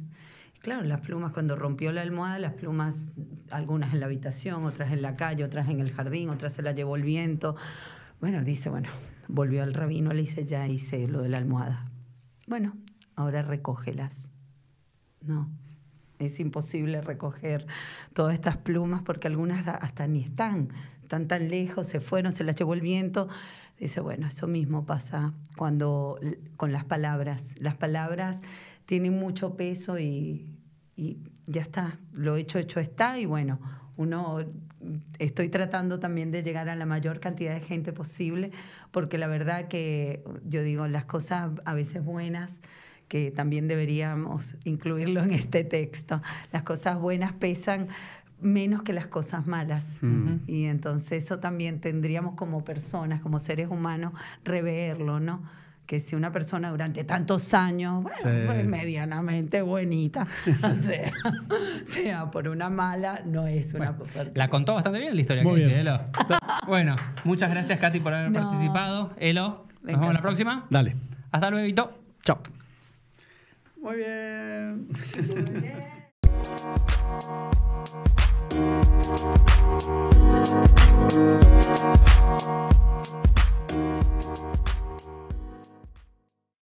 claro, las plumas, cuando rompió la almohada, las plumas, algunas en la habitación, otras en la calle, otras en el jardín, otras se las llevó el viento. Bueno, dice, bueno, volvió al rabino, le dice, ya hice lo de la almohada. Bueno, ahora recógelas no. Es imposible recoger todas estas plumas porque algunas hasta ni están, están tan lejos, se fueron, se las llevó el viento. Dice, bueno, eso mismo pasa cuando con las palabras. Las palabras tienen mucho peso y, y ya está, lo hecho, hecho está y bueno, uno estoy tratando también de llegar a la mayor cantidad de gente posible, porque la verdad que yo digo, las cosas a veces buenas, que también deberíamos incluirlo en este texto, las cosas buenas pesan menos que las cosas malas. Y entonces eso también tendríamos como personas, como seres humanos, reverlo, ¿no? que si una persona durante tantos años, bueno, pues medianamente bonita, o sea, sea por una mala, no es una... la contó bastante bien la historia que dice Elo. bueno, muchas gracias Katy por haber participado. Elo, nos vemos la próxima. Dale. Hasta luego. Chao. Muy bien.